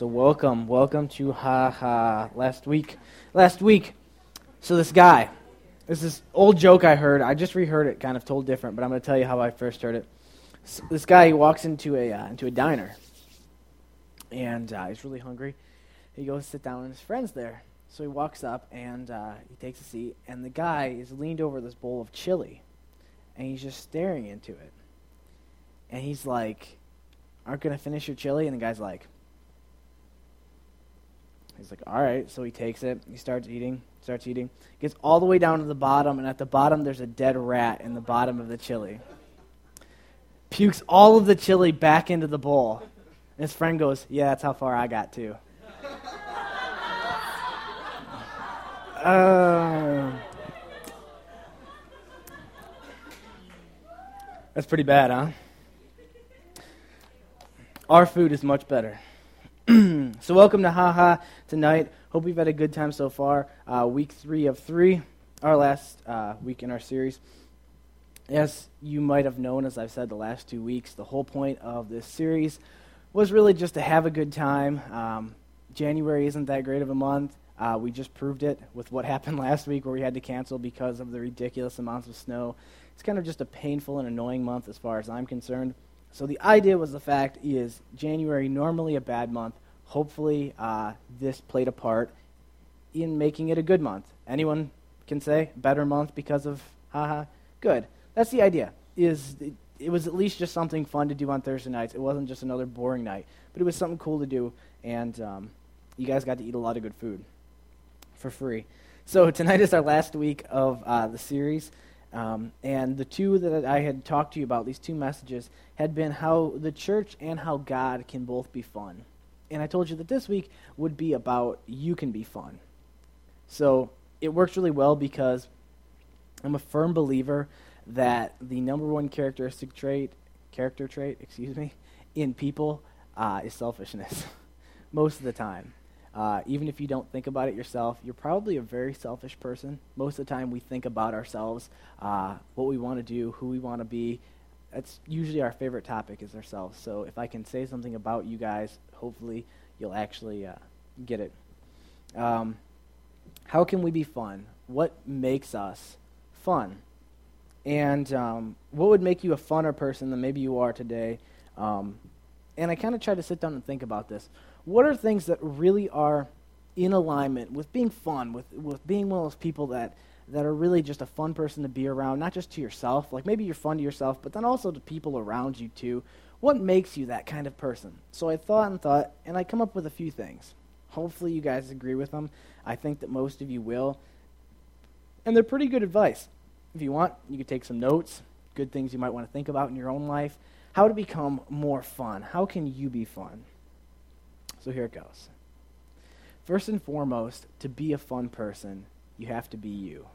So welcome, welcome to Ha Ha. Last week, last week. So this guy, this is old joke I heard. I just reheard it, kind of told different, but I'm going to tell you how I first heard it. So this guy, he walks into a uh, into a diner, and uh, he's really hungry. He goes sit down, and his friend's there. So he walks up and uh, he takes a seat, and the guy is leaned over this bowl of chili, and he's just staring into it. And he's like, "Aren't gonna finish your chili?" And the guy's like. He's like, all right. So he takes it. He starts eating, starts eating. Gets all the way down to the bottom, and at the bottom, there's a dead rat in the bottom of the chili. Pukes all of the chili back into the bowl. And his friend goes, yeah, that's how far I got, too. Uh, that's pretty bad, huh? Our food is much better. so, welcome to Haha tonight. Hope you've had a good time so far. Uh, week three of three, our last uh, week in our series. As you might have known, as I've said the last two weeks, the whole point of this series was really just to have a good time. Um, January isn't that great of a month. Uh, we just proved it with what happened last week where we had to cancel because of the ridiculous amounts of snow. It's kind of just a painful and annoying month as far as I'm concerned. So the idea was the fact is January normally a bad month. Hopefully uh, this played a part in making it a good month. Anyone can say better month because of haha. Good. That's the idea. Is it, it was at least just something fun to do on Thursday nights. It wasn't just another boring night, but it was something cool to do, and um, you guys got to eat a lot of good food for free. So tonight is our last week of uh, the series. Um, and the two that I had talked to you about, these two messages, had been how the church and how God can both be fun. And I told you that this week would be about you can be fun. So it works really well because I'm a firm believer that the number one characteristic trait, character trait, excuse me, in people uh, is selfishness. Most of the time. Uh, even if you don't think about it yourself, you're probably a very selfish person. Most of the time, we think about ourselves, uh, what we want to do, who we want to be. That's usually our favorite topic is ourselves. So if I can say something about you guys, hopefully you'll actually uh, get it. Um, how can we be fun? What makes us fun? And um, what would make you a funner person than maybe you are today? Um, and I kind of tried to sit down and think about this what are things that really are in alignment with being fun, with, with being one of those people that, that are really just a fun person to be around, not just to yourself, like maybe you're fun to yourself, but then also to people around you too. What makes you that kind of person? So I thought and thought, and I come up with a few things. Hopefully you guys agree with them. I think that most of you will. And they're pretty good advice. If you want, you could take some notes, good things you might want to think about in your own life. How to become more fun. How can you be fun? So here it goes. First and foremost, to be a fun person, you have to be you.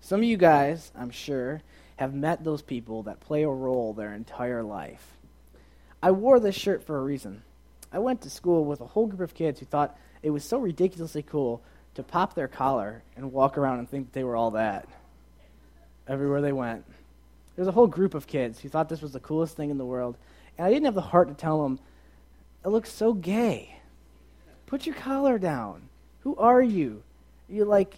Some of you guys, I'm sure, have met those people that play a role their entire life. I wore this shirt for a reason. I went to school with a whole group of kids who thought it was so ridiculously cool to pop their collar and walk around and think they were all that. Everywhere they went. There's a whole group of kids who thought this was the coolest thing in the world, and I didn't have the heart to tell them it looks so gay. Put your collar down. Who are you? You like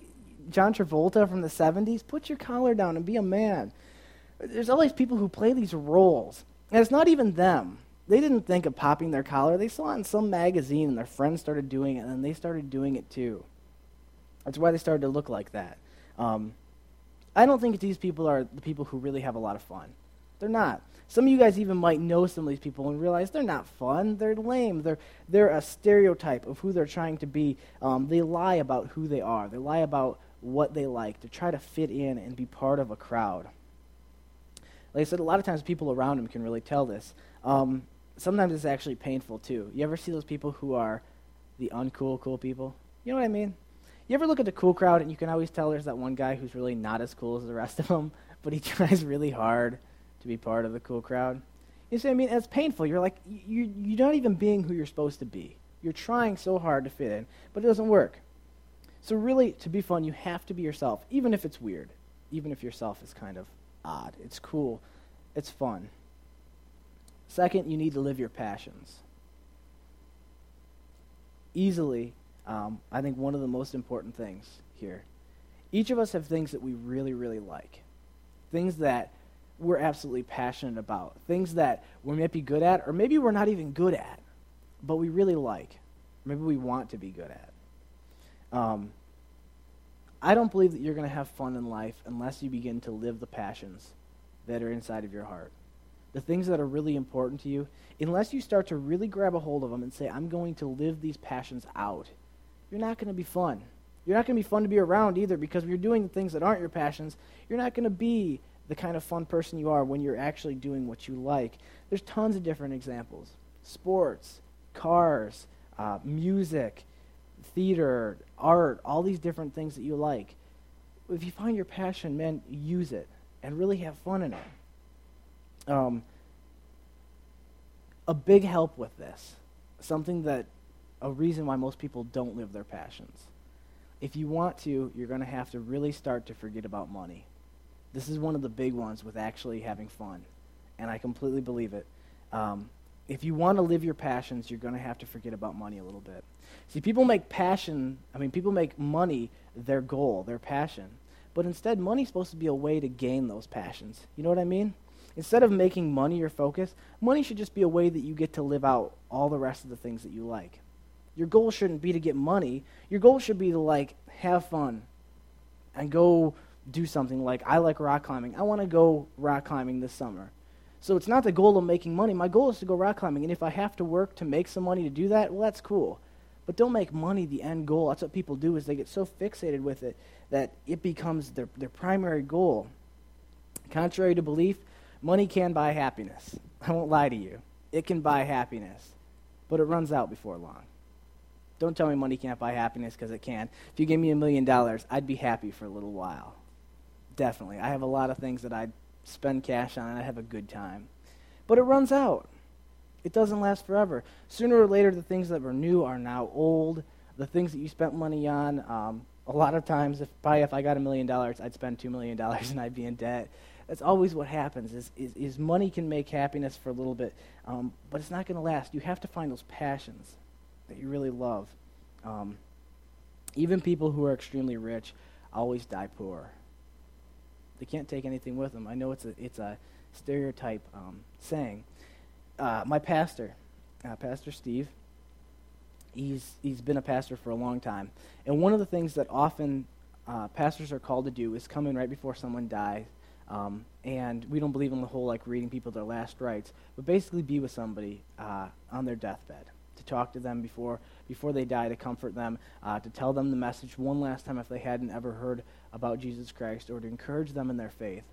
John Travolta from the 70s? Put your collar down and be a man. There's all these people who play these roles, and it's not even them. They didn't think of popping their collar. They saw it in some magazine, and their friends started doing it, and then they started doing it too. That's why they started to look like that. Um, I don't think these people are the people who really have a lot of fun. They're not. Some of you guys even might know some of these people and realize they're not fun. They're lame. They're, they're a stereotype of who they're trying to be. Um, they lie about who they are, they lie about what they like to try to fit in and be part of a crowd. Like I said, a lot of times people around them can really tell this. Um, sometimes it's actually painful too. You ever see those people who are the uncool, cool people? You know what I mean? You ever look at the cool crowd and you can always tell there's that one guy who's really not as cool as the rest of them, but he tries really hard to be part of the cool crowd. You see, I mean, it's painful. You're like, you, you're not even being who you're supposed to be. You're trying so hard to fit in, but it doesn't work. So, really, to be fun, you have to be yourself, even if it's weird, even if yourself is kind of odd. It's cool, it's fun. Second, you need to live your passions. easily, um, I think, one of the most important things here. Each of us have things that we really, really like, things that we're absolutely passionate about, things that we might be good at, or maybe we're not even good at, but we really like. Maybe we want to be good at. Um, I don't believe that you're going to have fun in life unless you begin to live the passions that are inside of your heart. The things that are really important to you, unless you start to really grab a hold of them and say, I'm going to live these passions out, you're not going to be fun. You're not going to be fun to be around either because you're doing things that aren't your passions, you're not going to be the kind of fun person you are when you're actually doing what you like. There's tons of different examples sports, cars, uh, music, theater, art, all these different things that you like. If you find your passion, man, use it and really have fun in it. Um, a big help with this, something that, a reason why most people don't live their passions. If you want to, you're going to have to really start to forget about money. This is one of the big ones with actually having fun, and I completely believe it. Um, if you want to live your passions, you're going to have to forget about money a little bit. See, people make passion, I mean, people make money their goal, their passion. But instead, money's supposed to be a way to gain those passions. You know what I mean? Instead of making money your focus, money should just be a way that you get to live out all the rest of the things that you like. Your goal shouldn't be to get money. Your goal should be to, like, have fun and go do something like I like rock climbing. I want to go rock climbing this summer. So it's not the goal of making money. My goal is to go rock climbing. And if I have to work to make some money to do that, well, that's cool. But don't make money the end goal. That's what people do is they get so fixated with it that it becomes their, their primary goal. Contrary to belief, money can buy happiness. I won't lie to you. It can buy happiness, but it runs out before long. Don't tell me money can't buy happiness because it can. If you give me a million dollars, I'd be happy for a little while. Definitely. I have a lot of things that I'd spend cash on, and I have a good time. But it runs out. It doesn't last forever. Sooner or later, the things that were new are now old. The things that you spent money on, um, a lot of times, if probably if I got a million dollars, I'd spend two million dollars and I'd be in debt. That's always what happens. Is is, is money can make happiness for a little bit, um, but it's not going to last. You have to find those passions that you really love. Um, even people who are extremely rich always die poor. They can't take anything with them. I know it's a, it's a stereotype um, saying. Uh, my pastor, uh, Pastor Steve, he's, he's been a pastor for a long time. And one of the things that often uh, pastors are called to do is come in right before someone dies. Um, and we don't believe in the whole like reading people their last rites, but basically be with somebody uh, on their deathbed to talk to them before before they die, to comfort them, uh, to tell them the message one last time if they hadn't ever heard about Jesus Christ, or to encourage them in their faith.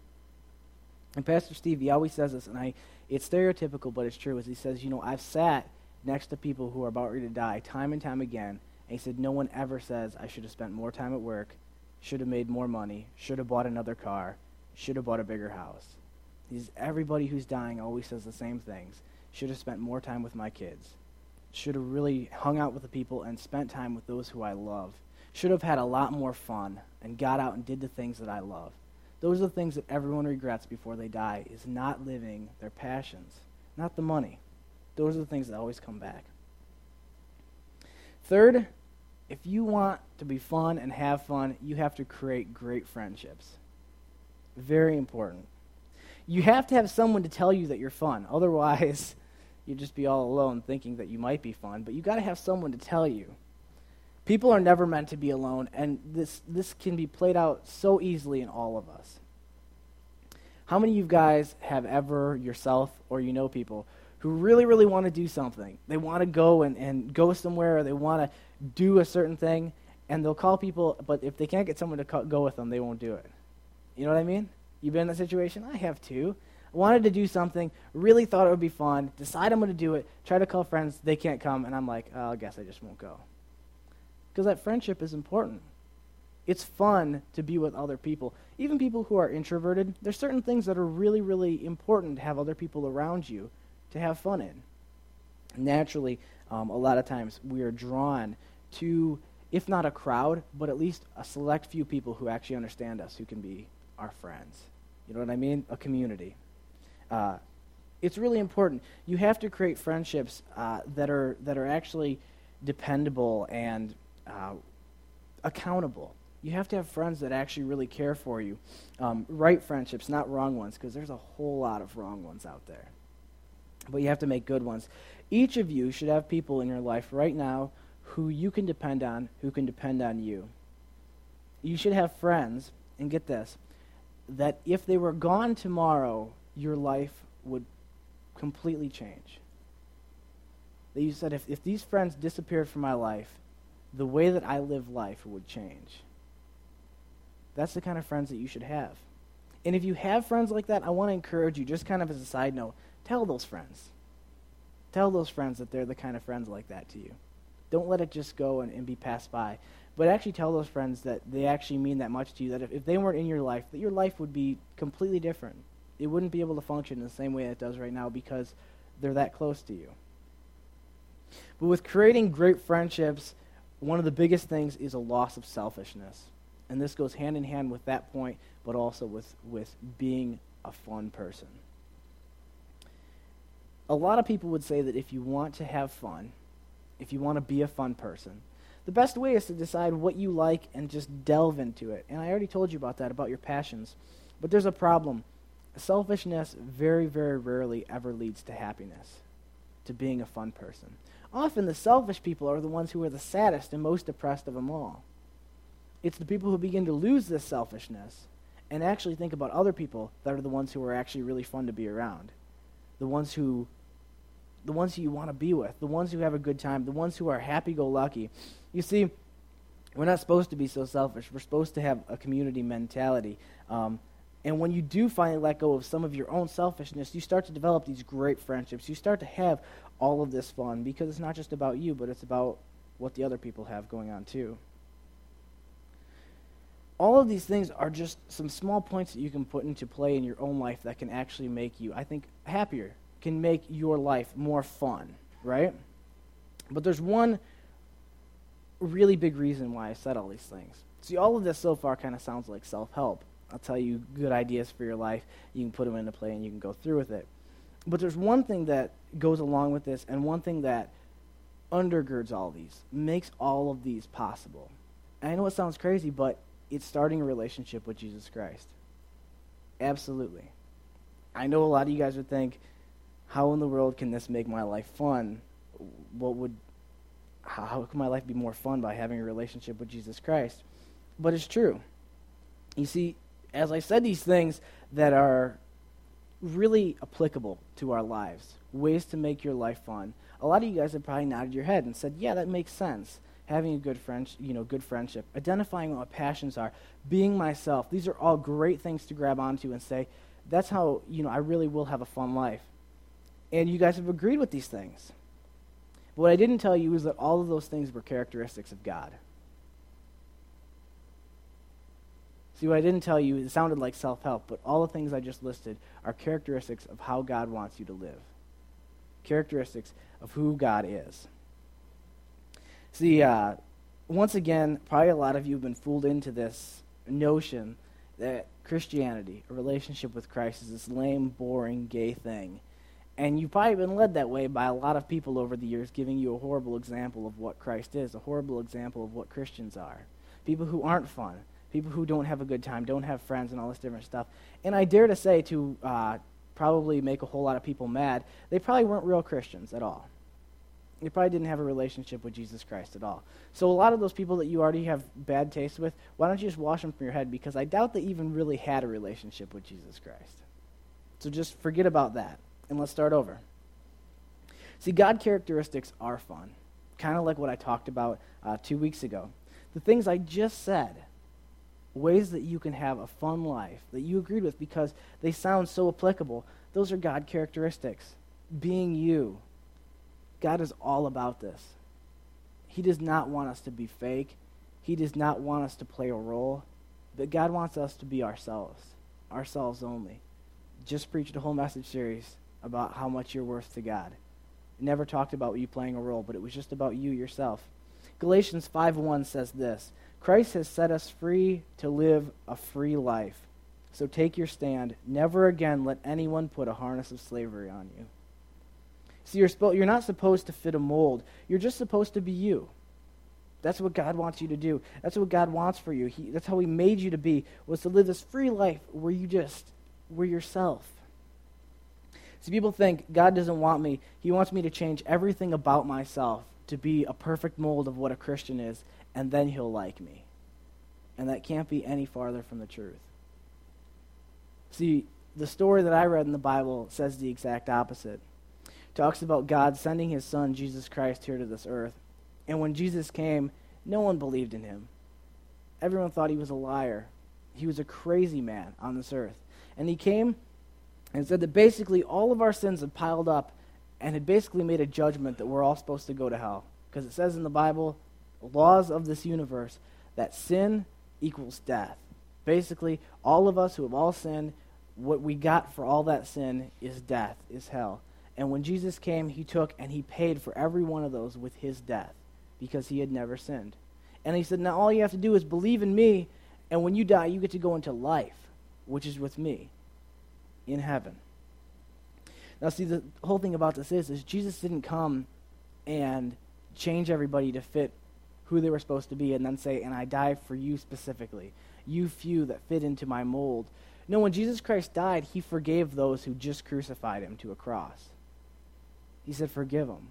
And Pastor Steve, he always says this, and I, it's stereotypical, but it's true. As he says, you know, I've sat next to people who are about ready to die time and time again, and he said, no one ever says I should have spent more time at work, should have made more money, should have bought another car, should have bought a bigger house. He's, everybody who's dying always says the same things. Should have spent more time with my kids should have really hung out with the people and spent time with those who I love. Should have had a lot more fun and got out and did the things that I love. Those are the things that everyone regrets before they die is not living their passions, not the money. Those are the things that always come back. Third, if you want to be fun and have fun, you have to create great friendships. Very important. You have to have someone to tell you that you're fun. Otherwise, you'd just be all alone thinking that you might be fun, but you got to have someone to tell you. People are never meant to be alone, and this, this can be played out so easily in all of us. How many of you guys have ever yourself or you know people who really, really want to do something? They want to go and, and go somewhere or they want to do a certain thing, and they'll call people, but if they can't get someone to co- go with them, they won't do it. You know what I mean? You've been in that situation? I have too I wanted to do something, really thought it would be fun, decide I'm going to do it, try to call friends, they can't come, and I'm like, oh, I guess I just won't go. Because that friendship is important. It's fun to be with other people. Even people who are introverted, there's certain things that are really, really important to have other people around you to have fun in. Naturally, um, a lot of times we are drawn to, if not a crowd, but at least a select few people who actually understand us, who can be our friends. You know what I mean? A community. Uh, it's really important. You have to create friendships uh, that are that are actually dependable and uh, accountable. You have to have friends that actually really care for you. Um, right friendships, not wrong ones, because there's a whole lot of wrong ones out there. But you have to make good ones. Each of you should have people in your life right now who you can depend on, who can depend on you. You should have friends, and get this, that if they were gone tomorrow, your life would completely change. That you said, if, if these friends disappeared from my life, the way that I live life would change. That's the kind of friends that you should have. And if you have friends like that, I want to encourage you, just kind of as a side note, tell those friends. Tell those friends that they're the kind of friends like that to you. Don't let it just go and, and be passed by. But actually tell those friends that they actually mean that much to you, that if, if they weren't in your life, that your life would be completely different. It wouldn't be able to function in the same way it does right now because they're that close to you. But with creating great friendships, one of the biggest things is a loss of selfishness. And this goes hand in hand with that point, but also with, with being a fun person. A lot of people would say that if you want to have fun, if you want to be a fun person, the best way is to decide what you like and just delve into it. And I already told you about that, about your passions. But there's a problem. Selfishness very, very rarely ever leads to happiness, to being a fun person. Often the selfish people are the ones who are the saddest and most depressed of them all. It's the people who begin to lose this selfishness and actually think about other people that are the ones who are actually really fun to be around. The ones who the ones who you want to be with, the ones who have a good time, the ones who are happy go lucky. You see, we're not supposed to be so selfish. We're supposed to have a community mentality. Um, and when you do finally let go of some of your own selfishness, you start to develop these great friendships. You start to have all of this fun because it's not just about you, but it's about what the other people have going on too. All of these things are just some small points that you can put into play in your own life that can actually make you, I think, happier, can make your life more fun, right? But there's one really big reason why I said all these things. See, all of this so far kind of sounds like self help. I'll tell you good ideas for your life. You can put them into play and you can go through with it. But there's one thing that goes along with this, and one thing that undergirds all these, makes all of these possible. And I know it sounds crazy, but it's starting a relationship with Jesus Christ. Absolutely. I know a lot of you guys would think, how in the world can this make my life fun? What would how can my life be more fun by having a relationship with Jesus Christ? But it's true. You see, as I said these things that are really applicable to our lives, ways to make your life fun. A lot of you guys have probably nodded your head and said, "Yeah, that makes sense." Having a good friend, you know, good friendship, identifying what my passions are, being myself. These are all great things to grab onto and say, "That's how you know I really will have a fun life." And you guys have agreed with these things. But what I didn't tell you is that all of those things were characteristics of God. See, what I didn't tell you, it sounded like self help, but all the things I just listed are characteristics of how God wants you to live. Characteristics of who God is. See, uh, once again, probably a lot of you have been fooled into this notion that Christianity, a relationship with Christ, is this lame, boring, gay thing. And you've probably been led that way by a lot of people over the years, giving you a horrible example of what Christ is, a horrible example of what Christians are. People who aren't fun, people who don't have a good time, don't have friends, and all this different stuff. And I dare to say, to uh, probably make a whole lot of people mad, they probably weren't real Christians at all. They probably didn't have a relationship with Jesus Christ at all. So a lot of those people that you already have bad taste with, why don't you just wash them from your head? Because I doubt they even really had a relationship with Jesus Christ. So just forget about that, and let's start over. See, God characteristics are fun, kind of like what I talked about uh, two weeks ago. The things I just said ways that you can have a fun life that you agreed with because they sound so applicable. Those are God characteristics. Being you. God is all about this. He does not want us to be fake. He does not want us to play a role. But God wants us to be ourselves, ourselves only. Just preached a whole message series about how much you're worth to God. never talked about you playing a role, but it was just about you yourself. Galatians 5:1 says this, Christ has set us free to live a free life. So take your stand. Never again let anyone put a harness of slavery on you. See, you're, spo- you're not supposed to fit a mold. You're just supposed to be you. That's what God wants you to do. That's what God wants for you. He, that's how He made you to be, was to live this free life where you just were yourself. See, people think God doesn't want me. He wants me to change everything about myself to be a perfect mold of what a Christian is, and then He'll like me. And that can't be any farther from the truth. See, the story that I read in the Bible says the exact opposite. It talks about God sending His Son, Jesus Christ, here to this earth and when Jesus came, no one believed in him. Everyone thought he was a liar. He was a crazy man on this earth. And he came and said that basically all of our sins had piled up and had basically made a judgment that we're all supposed to go to hell. Because it says in the Bible, laws of this universe, that sin equals death. Basically, all of us who have all sinned, what we got for all that sin is death, is hell. And when Jesus came, he took and he paid for every one of those with his death because he had never sinned. And he said, Now all you have to do is believe in me, and when you die, you get to go into life, which is with me in heaven. Now, see, the whole thing about this is, is Jesus didn't come and change everybody to fit who they were supposed to be and then say, and I die for you specifically, you few that fit into my mold. No, when Jesus Christ died, he forgave those who just crucified him to a cross. He said, forgive them.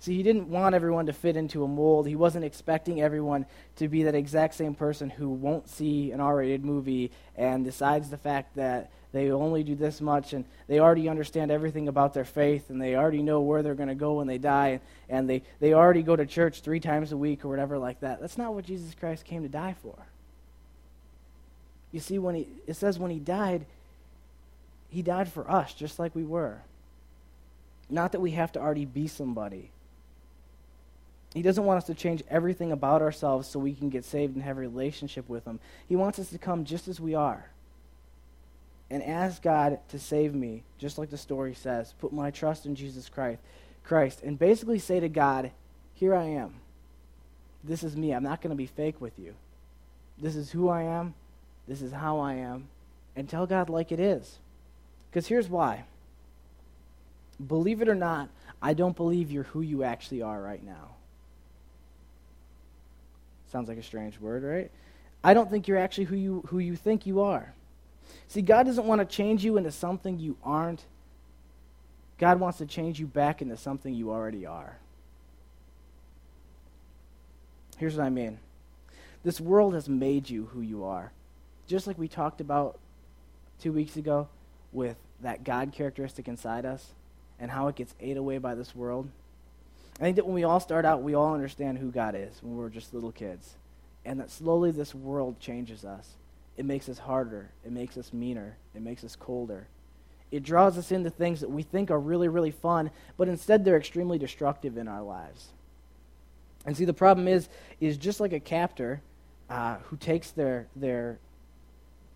See, he didn't want everyone to fit into a mold. He wasn't expecting everyone to be that exact same person who won't see an R rated movie and decides the fact that they only do this much and they already understand everything about their faith and they already know where they're going to go when they die and they, they already go to church three times a week or whatever like that. That's not what Jesus Christ came to die for. You see, when he, it says when he died, he died for us just like we were. Not that we have to already be somebody he doesn't want us to change everything about ourselves so we can get saved and have a relationship with Him. He wants us to come just as we are and ask God to save me, just like the story says. Put my trust in Jesus Christ, Christ, and basically say to God, "Here I am. This is me. I'm not going to be fake with you. This is who I am. This is how I am." And tell God like it is. Because here's why. Believe it or not, I don't believe you're who you actually are right now. Sounds like a strange word, right? I don't think you're actually who you, who you think you are. See, God doesn't want to change you into something you aren't. God wants to change you back into something you already are. Here's what I mean this world has made you who you are. Just like we talked about two weeks ago with that God characteristic inside us and how it gets ate away by this world. I think that when we all start out, we all understand who God is when we're just little kids. And that slowly this world changes us. It makes us harder. It makes us meaner. It makes us colder. It draws us into things that we think are really, really fun, but instead they're extremely destructive in our lives. And see, the problem is, is just like a captor uh, who takes their, their,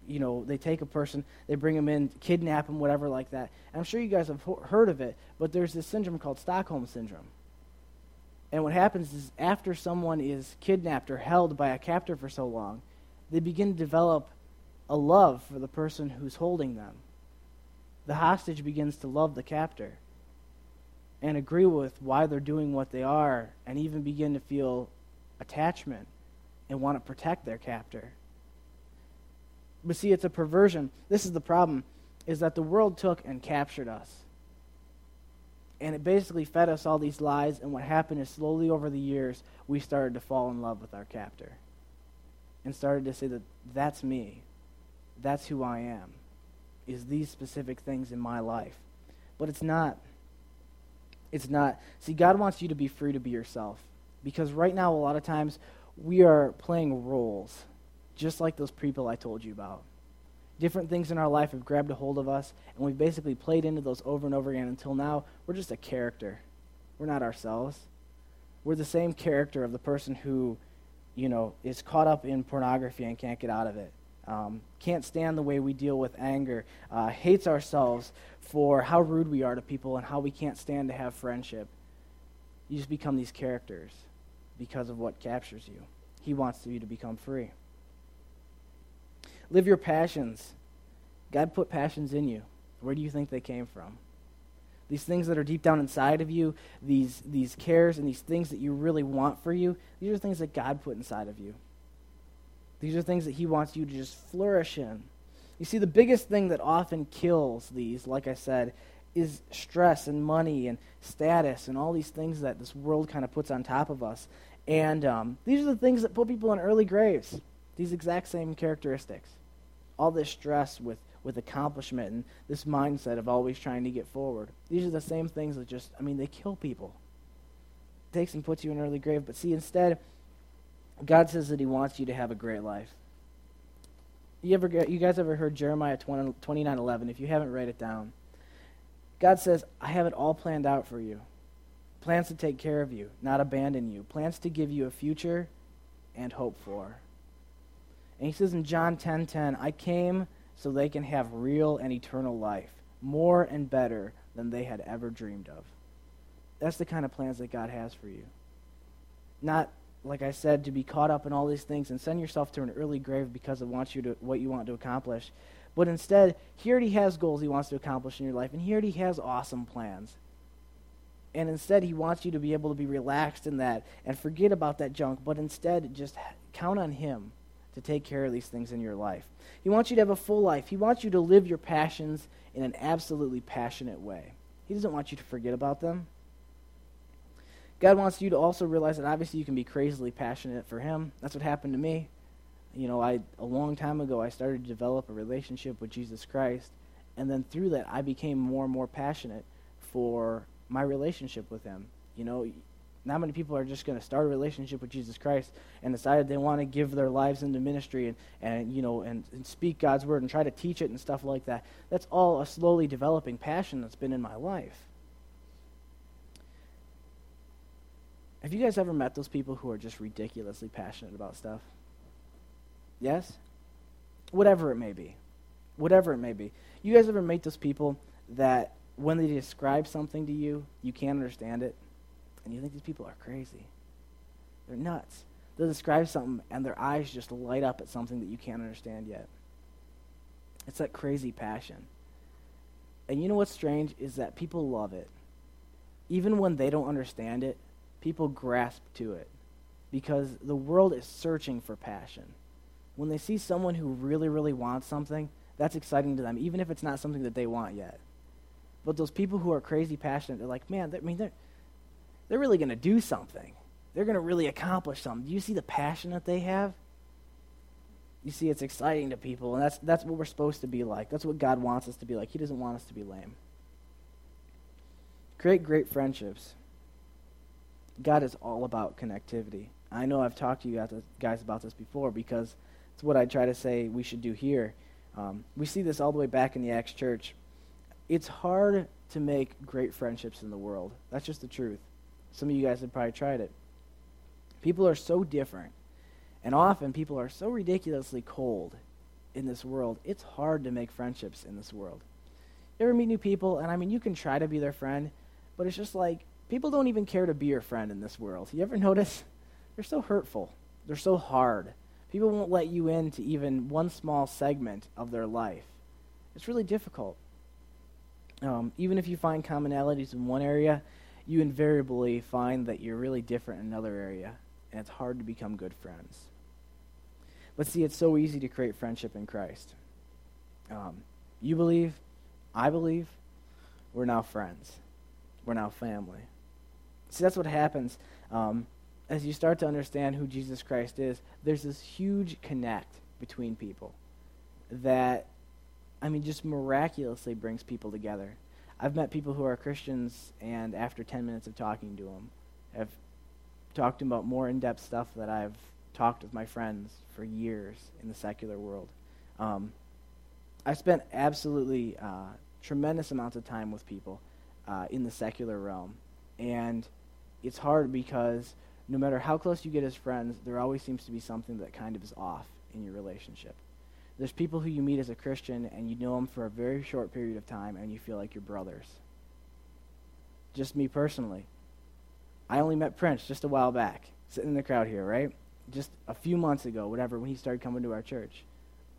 you know, they take a person, they bring them in, kidnap them, whatever like that. And I'm sure you guys have heard of it, but there's this syndrome called Stockholm Syndrome. And what happens is, after someone is kidnapped or held by a captor for so long, they begin to develop a love for the person who's holding them. The hostage begins to love the captor and agree with why they're doing what they are, and even begin to feel attachment and want to protect their captor. But see, it's a perversion. This is the problem, is that the world took and captured us and it basically fed us all these lies. And what happened is slowly over the years, we started to fall in love with our captor and started to say that that's me. That's who I am, is these specific things in my life. But it's not. It's not. See, God wants you to be free to be yourself. Because right now, a lot of times, we are playing roles, just like those people I told you about different things in our life have grabbed a hold of us, and we've basically played into those over and over again until now we're just a character. We're not ourselves. We're the same character of the person who, you know, is caught up in pornography and can't get out of it. Um, can't stand the way we deal with anger, uh, hates ourselves for how rude we are to people and how we can't stand to have friendship. You just become these characters because of what captures you. He wants you to become free. Live your passions. God put passions in you. Where do you think they came from? these things that are deep down inside of you, these, these cares and these things that you really want for you, these are things that God put inside of you. These are things that He wants you to just flourish in. You see, the biggest thing that often kills these, like I said, is stress and money and status and all these things that this world kind of puts on top of us. And um, these are the things that put people in early graves, these exact same characteristics. All this stress with, with accomplishment and this mindset of always trying to get forward. These are the same things that just, I mean, they kill people. It takes and puts you in an early grave. But see, instead, God says that He wants you to have a great life. You ever, you guys ever heard Jeremiah 20, 29 11? If you haven't, write it down. God says, I have it all planned out for you. Plans to take care of you, not abandon you. Plans to give you a future and hope for. And he says in John 10:10, 10, 10, I came so they can have real and eternal life, more and better than they had ever dreamed of. That's the kind of plans that God has for you. Not like I said, to be caught up in all these things and send yourself to an early grave because of wants you to, what you want to accomplish. But instead, here he already has goals he wants to accomplish in your life, and he already has awesome plans. And instead, he wants you to be able to be relaxed in that and forget about that junk, but instead, just count on him to take care of these things in your life. He wants you to have a full life. He wants you to live your passions in an absolutely passionate way. He doesn't want you to forget about them. God wants you to also realize that obviously you can be crazily passionate for Him. That's what happened to me. You know, I a long time ago I started to develop a relationship with Jesus Christ, and then through that I became more and more passionate for my relationship with Him. You know, not many people are just going to start a relationship with Jesus Christ and decide they want to give their lives into ministry and, and you know and, and speak God's word and try to teach it and stuff like that. That's all a slowly developing passion that's been in my life. Have you guys ever met those people who are just ridiculously passionate about stuff? Yes? Whatever it may be. Whatever it may be. You guys ever meet those people that when they describe something to you, you can't understand it? And you think these people are crazy. They're nuts. They'll describe something and their eyes just light up at something that you can't understand yet. It's that crazy passion. And you know what's strange is that people love it. Even when they don't understand it, people grasp to it because the world is searching for passion. When they see someone who really, really wants something, that's exciting to them, even if it's not something that they want yet. But those people who are crazy passionate, they're like, man, I mean, they're, they're really going to do something. They're going to really accomplish something. Do you see the passion that they have? You see, it's exciting to people, and that's, that's what we're supposed to be like. That's what God wants us to be like. He doesn't want us to be lame. Create great friendships. God is all about connectivity. I know I've talked to you guys about this before because it's what I try to say we should do here. Um, we see this all the way back in the Acts church. It's hard to make great friendships in the world. That's just the truth. Some of you guys have probably tried it. People are so different, and often people are so ridiculously cold in this world. It's hard to make friendships in this world. You ever meet new people, and I mean, you can try to be their friend, but it's just like People don't even care to be your friend in this world. You ever notice? They're so hurtful. They're so hard. People won't let you into even one small segment of their life. It's really difficult. Um, even if you find commonalities in one area, you invariably find that you're really different in another area, and it's hard to become good friends. But see, it's so easy to create friendship in Christ. Um, you believe, I believe, we're now friends. We're now family. See, that's what happens um, as you start to understand who Jesus Christ is. There's this huge connect between people that, I mean, just miraculously brings people together. I've met people who are Christians, and after 10 minutes of talking to them, have talked to them about more in depth stuff that I've talked with my friends for years in the secular world. Um, I've spent absolutely uh, tremendous amounts of time with people uh, in the secular realm. And it's hard because no matter how close you get as friends, there always seems to be something that kind of is off in your relationship. There's people who you meet as a Christian and you know them for a very short period of time and you feel like you're brothers. Just me personally. I only met Prince just a while back, sitting in the crowd here, right? Just a few months ago, whatever, when he started coming to our church.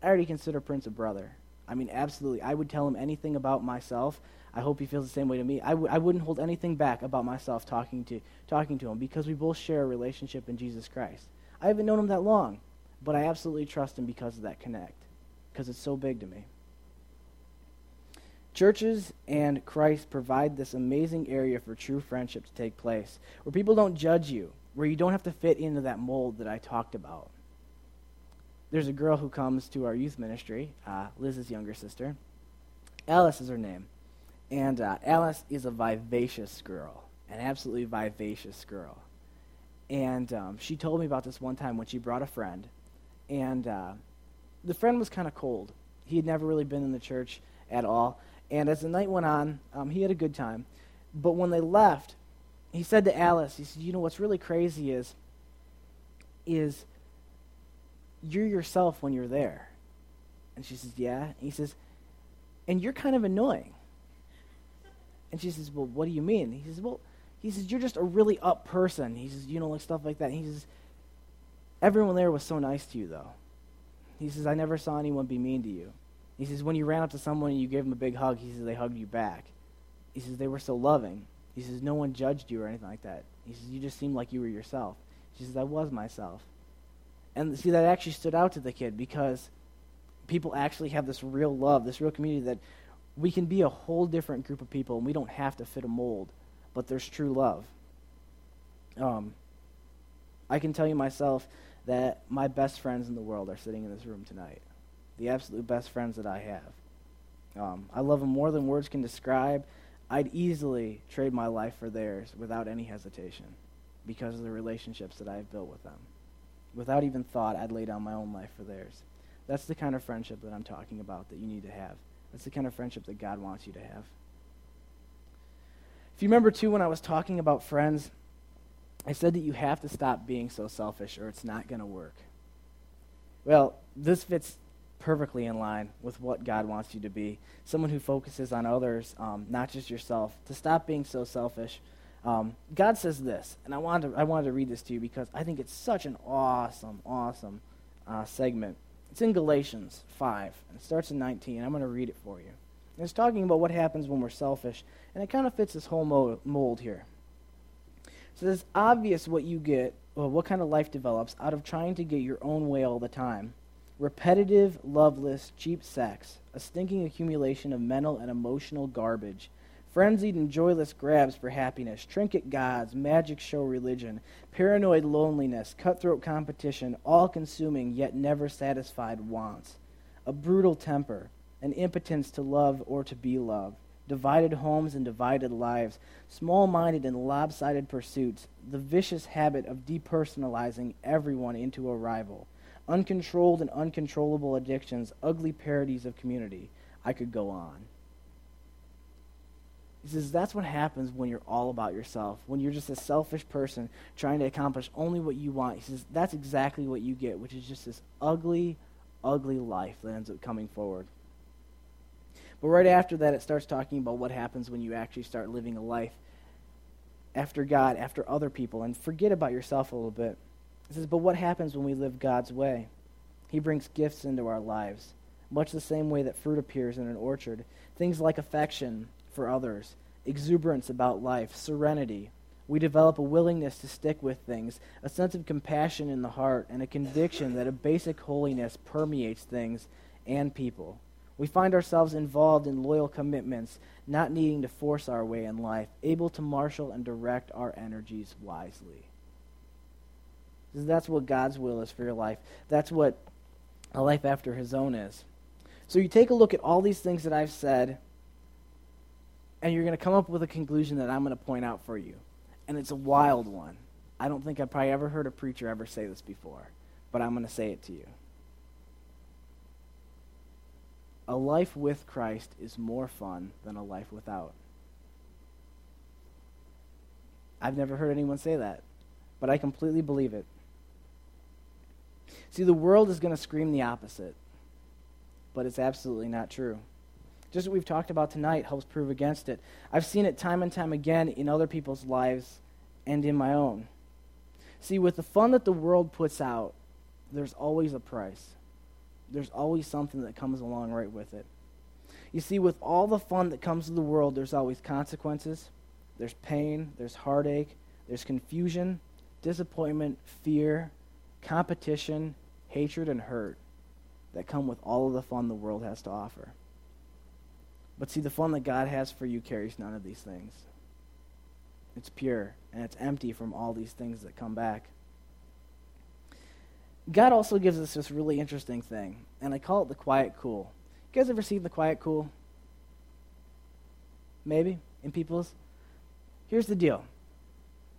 I already consider Prince a brother. I mean, absolutely. I would tell him anything about myself. I hope he feels the same way to me. I w- I wouldn't hold anything back about myself talking to, talking to him because we both share a relationship in Jesus Christ. I haven't known him that long, but I absolutely trust him because of that connect, because it's so big to me. Churches and Christ provide this amazing area for true friendship to take place, where people don't judge you, where you don't have to fit into that mold that I talked about. There's a girl who comes to our youth ministry, uh, Liz's younger sister. Alice is her name. And uh, Alice is a vivacious girl, an absolutely vivacious girl. And um, she told me about this one time when she brought a friend. And uh, the friend was kind of cold. He had never really been in the church at all. And as the night went on, um, he had a good time. But when they left, he said to Alice, he said, You know what's really crazy is, is you're yourself when you're there. And she says, Yeah. And he says, And you're kind of annoying. And she says, Well, what do you mean? He says, Well, he says, You're just a really up person. He says, You know, like stuff like that. He says, Everyone there was so nice to you, though. He says, I never saw anyone be mean to you. He says, when you ran up to someone and you gave them a big hug, he says, they hugged you back. He says, they were so loving. He says, no one judged you or anything like that. He says, you just seemed like you were yourself. She says, I was myself. And see, that actually stood out to the kid because people actually have this real love, this real community that we can be a whole different group of people and we don't have to fit a mold, but there's true love. Um, I can tell you myself that my best friends in the world are sitting in this room tonight the absolute best friends that I have. Um, I love them more than words can describe. I'd easily trade my life for theirs without any hesitation because of the relationships that I've built with them. Without even thought, I'd lay down my own life for theirs. That's the kind of friendship that I'm talking about that you need to have. That's the kind of friendship that God wants you to have. If you remember, too, when I was talking about friends, I said that you have to stop being so selfish or it's not going to work. Well, this fits perfectly in line with what God wants you to be. Someone who focuses on others, um, not just yourself. To stop being so selfish. Um, God says this, and I wanted, to, I wanted to read this to you because I think it's such an awesome, awesome uh, segment. It's in Galatians 5, and it starts in 19. I'm going to read it for you. And it's talking about what happens when we're selfish, and it kind of fits this whole mold here. So it's obvious what you get, well, what kind of life develops out of trying to get your own way all the time. Repetitive, loveless, cheap sex, a stinking accumulation of mental and emotional garbage, frenzied and joyless grabs for happiness, trinket gods, magic show religion, paranoid loneliness, cutthroat competition, all consuming yet never satisfied wants, a brutal temper, an impotence to love or to be loved, divided homes and divided lives, small minded and lopsided pursuits, the vicious habit of depersonalizing everyone into a rival uncontrolled and uncontrollable addictions, ugly parodies of community. I could go on. He says that's what happens when you're all about yourself, when you're just a selfish person trying to accomplish only what you want. He says that's exactly what you get, which is just this ugly, ugly life that ends up coming forward. But right after that, it starts talking about what happens when you actually start living a life after God, after other people, and forget about yourself a little bit. It says, But what happens when we live God's way? He brings gifts into our lives, much the same way that fruit appears in an orchard. Things like affection for others, exuberance about life, serenity. We develop a willingness to stick with things, a sense of compassion in the heart, and a conviction that a basic holiness permeates things and people. We find ourselves involved in loyal commitments, not needing to force our way in life, able to marshal and direct our energies wisely. That's what God's will is for your life. That's what a life after his own is. So you take a look at all these things that I've said, and you're going to come up with a conclusion that I'm going to point out for you. And it's a wild one. I don't think I've probably ever heard a preacher ever say this before, but I'm going to say it to you. A life with Christ is more fun than a life without. I've never heard anyone say that, but I completely believe it. See, the world is going to scream the opposite, but it's absolutely not true. Just what we've talked about tonight helps prove against it. I've seen it time and time again in other people's lives and in my own. See, with the fun that the world puts out, there's always a price. There's always something that comes along right with it. You see, with all the fun that comes to the world, there's always consequences, there's pain, there's heartache, there's confusion, disappointment, fear, competition, hatred, and hurt that come with all of the fun the world has to offer. But see, the fun that God has for you carries none of these things. It's pure and it's empty from all these things that come back. God also gives us this really interesting thing, and I call it the quiet cool. You guys ever seen the quiet cool? Maybe in people's. Here's the deal.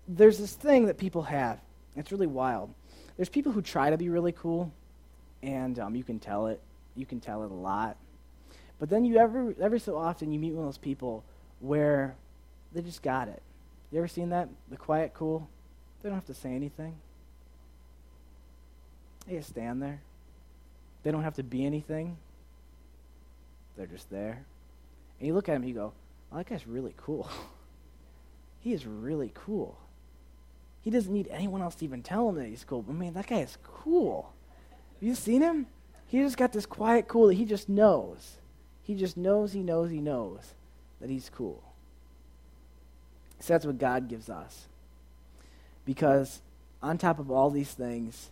There's this thing that people have. It's really wild. There's people who try to be really cool, and um, you can tell it. You can tell it a lot. But then you ever every so often you meet one of those people where they just got it. You ever seen that? The quiet cool. They don't have to say anything. They just stand there. They don't have to be anything. They're just there. And you look at him, you go, oh, that guy's really cool. he is really cool. He doesn't need anyone else to even tell him that he's cool. But man, that guy is cool. Have you seen him? He just got this quiet cool that he just knows. He just knows, he knows, he knows that he's cool. So that's what God gives us. Because on top of all these things,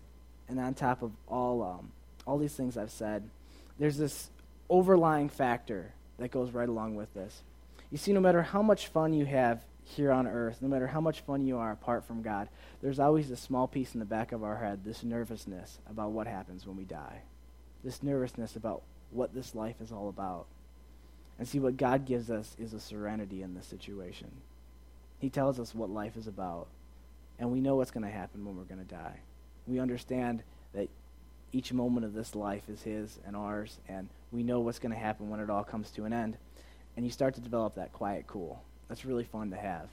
and on top of all, um, all these things I've said, there's this overlying factor that goes right along with this. You see, no matter how much fun you have here on earth, no matter how much fun you are apart from God, there's always a small piece in the back of our head, this nervousness about what happens when we die. This nervousness about what this life is all about. And see, what God gives us is a serenity in this situation. He tells us what life is about, and we know what's going to happen when we're going to die. We understand that each moment of this life is His and ours, and we know what's going to happen when it all comes to an end. And you start to develop that quiet cool. That's really fun to have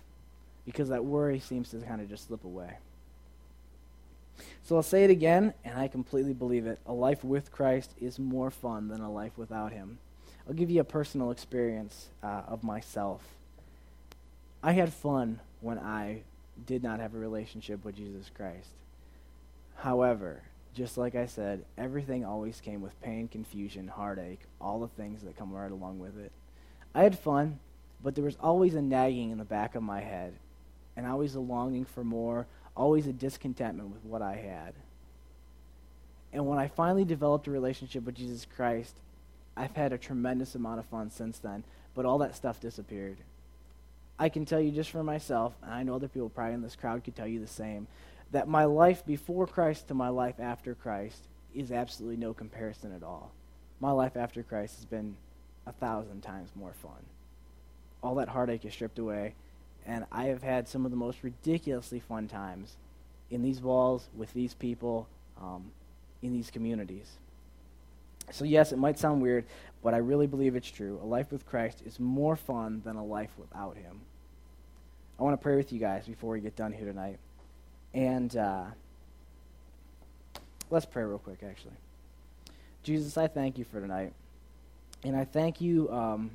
because that worry seems to kind of just slip away. So I'll say it again, and I completely believe it. A life with Christ is more fun than a life without Him. I'll give you a personal experience uh, of myself. I had fun when I did not have a relationship with Jesus Christ. However, just like I said, everything always came with pain, confusion, heartache, all the things that come right along with it. I had fun, but there was always a nagging in the back of my head, and always a longing for more, always a discontentment with what I had. And when I finally developed a relationship with Jesus Christ, I've had a tremendous amount of fun since then, but all that stuff disappeared. I can tell you just for myself, and I know other people probably in this crowd could tell you the same, that my life before Christ to my life after Christ is absolutely no comparison at all. My life after Christ has been a thousand times more fun. All that heartache is stripped away, and I have had some of the most ridiculously fun times in these walls with these people um, in these communities. So, yes, it might sound weird, but I really believe it's true. A life with Christ is more fun than a life without Him. I want to pray with you guys before we get done here tonight. And uh, let's pray real quick, actually. Jesus, I thank you for tonight. And I thank you um,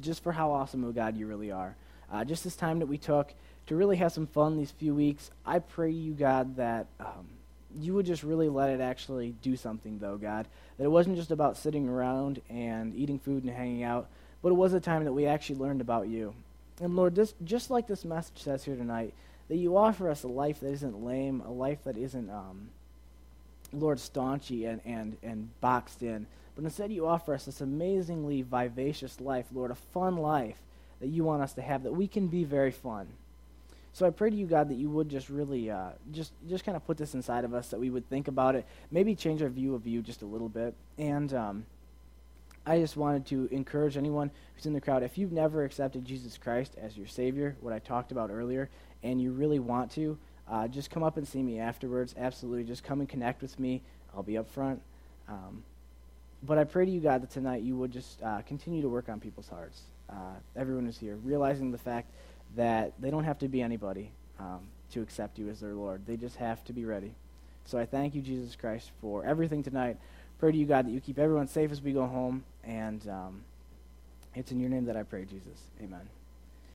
just for how awesome of God you really are. Uh, just this time that we took to really have some fun these few weeks, I pray you, God, that um, you would just really let it actually do something, though, God. That it wasn't just about sitting around and eating food and hanging out, but it was a time that we actually learned about you. And Lord, this, just like this message says here tonight, that you offer us a life that isn't lame, a life that isn't, um, Lord, staunchy and, and, and boxed in, but instead you offer us this amazingly vivacious life, Lord, a fun life that you want us to have, that we can be very fun. So I pray to you, God, that you would just really, uh, just just kind of put this inside of us, that we would think about it, maybe change our view of you just a little bit. And um, I just wanted to encourage anyone who's in the crowd, if you've never accepted Jesus Christ as your Savior, what I talked about earlier, and you really want to, uh, just come up and see me afterwards. Absolutely, just come and connect with me. I'll be up front. Um, but I pray to you, God, that tonight you would just uh, continue to work on people's hearts. Uh, everyone is here, realizing the fact that they don't have to be anybody um, to accept you as their Lord. They just have to be ready. So I thank you, Jesus Christ, for everything tonight. Pray to you, God, that you keep everyone safe as we go home. And um, it's in your name that I pray, Jesus. Amen.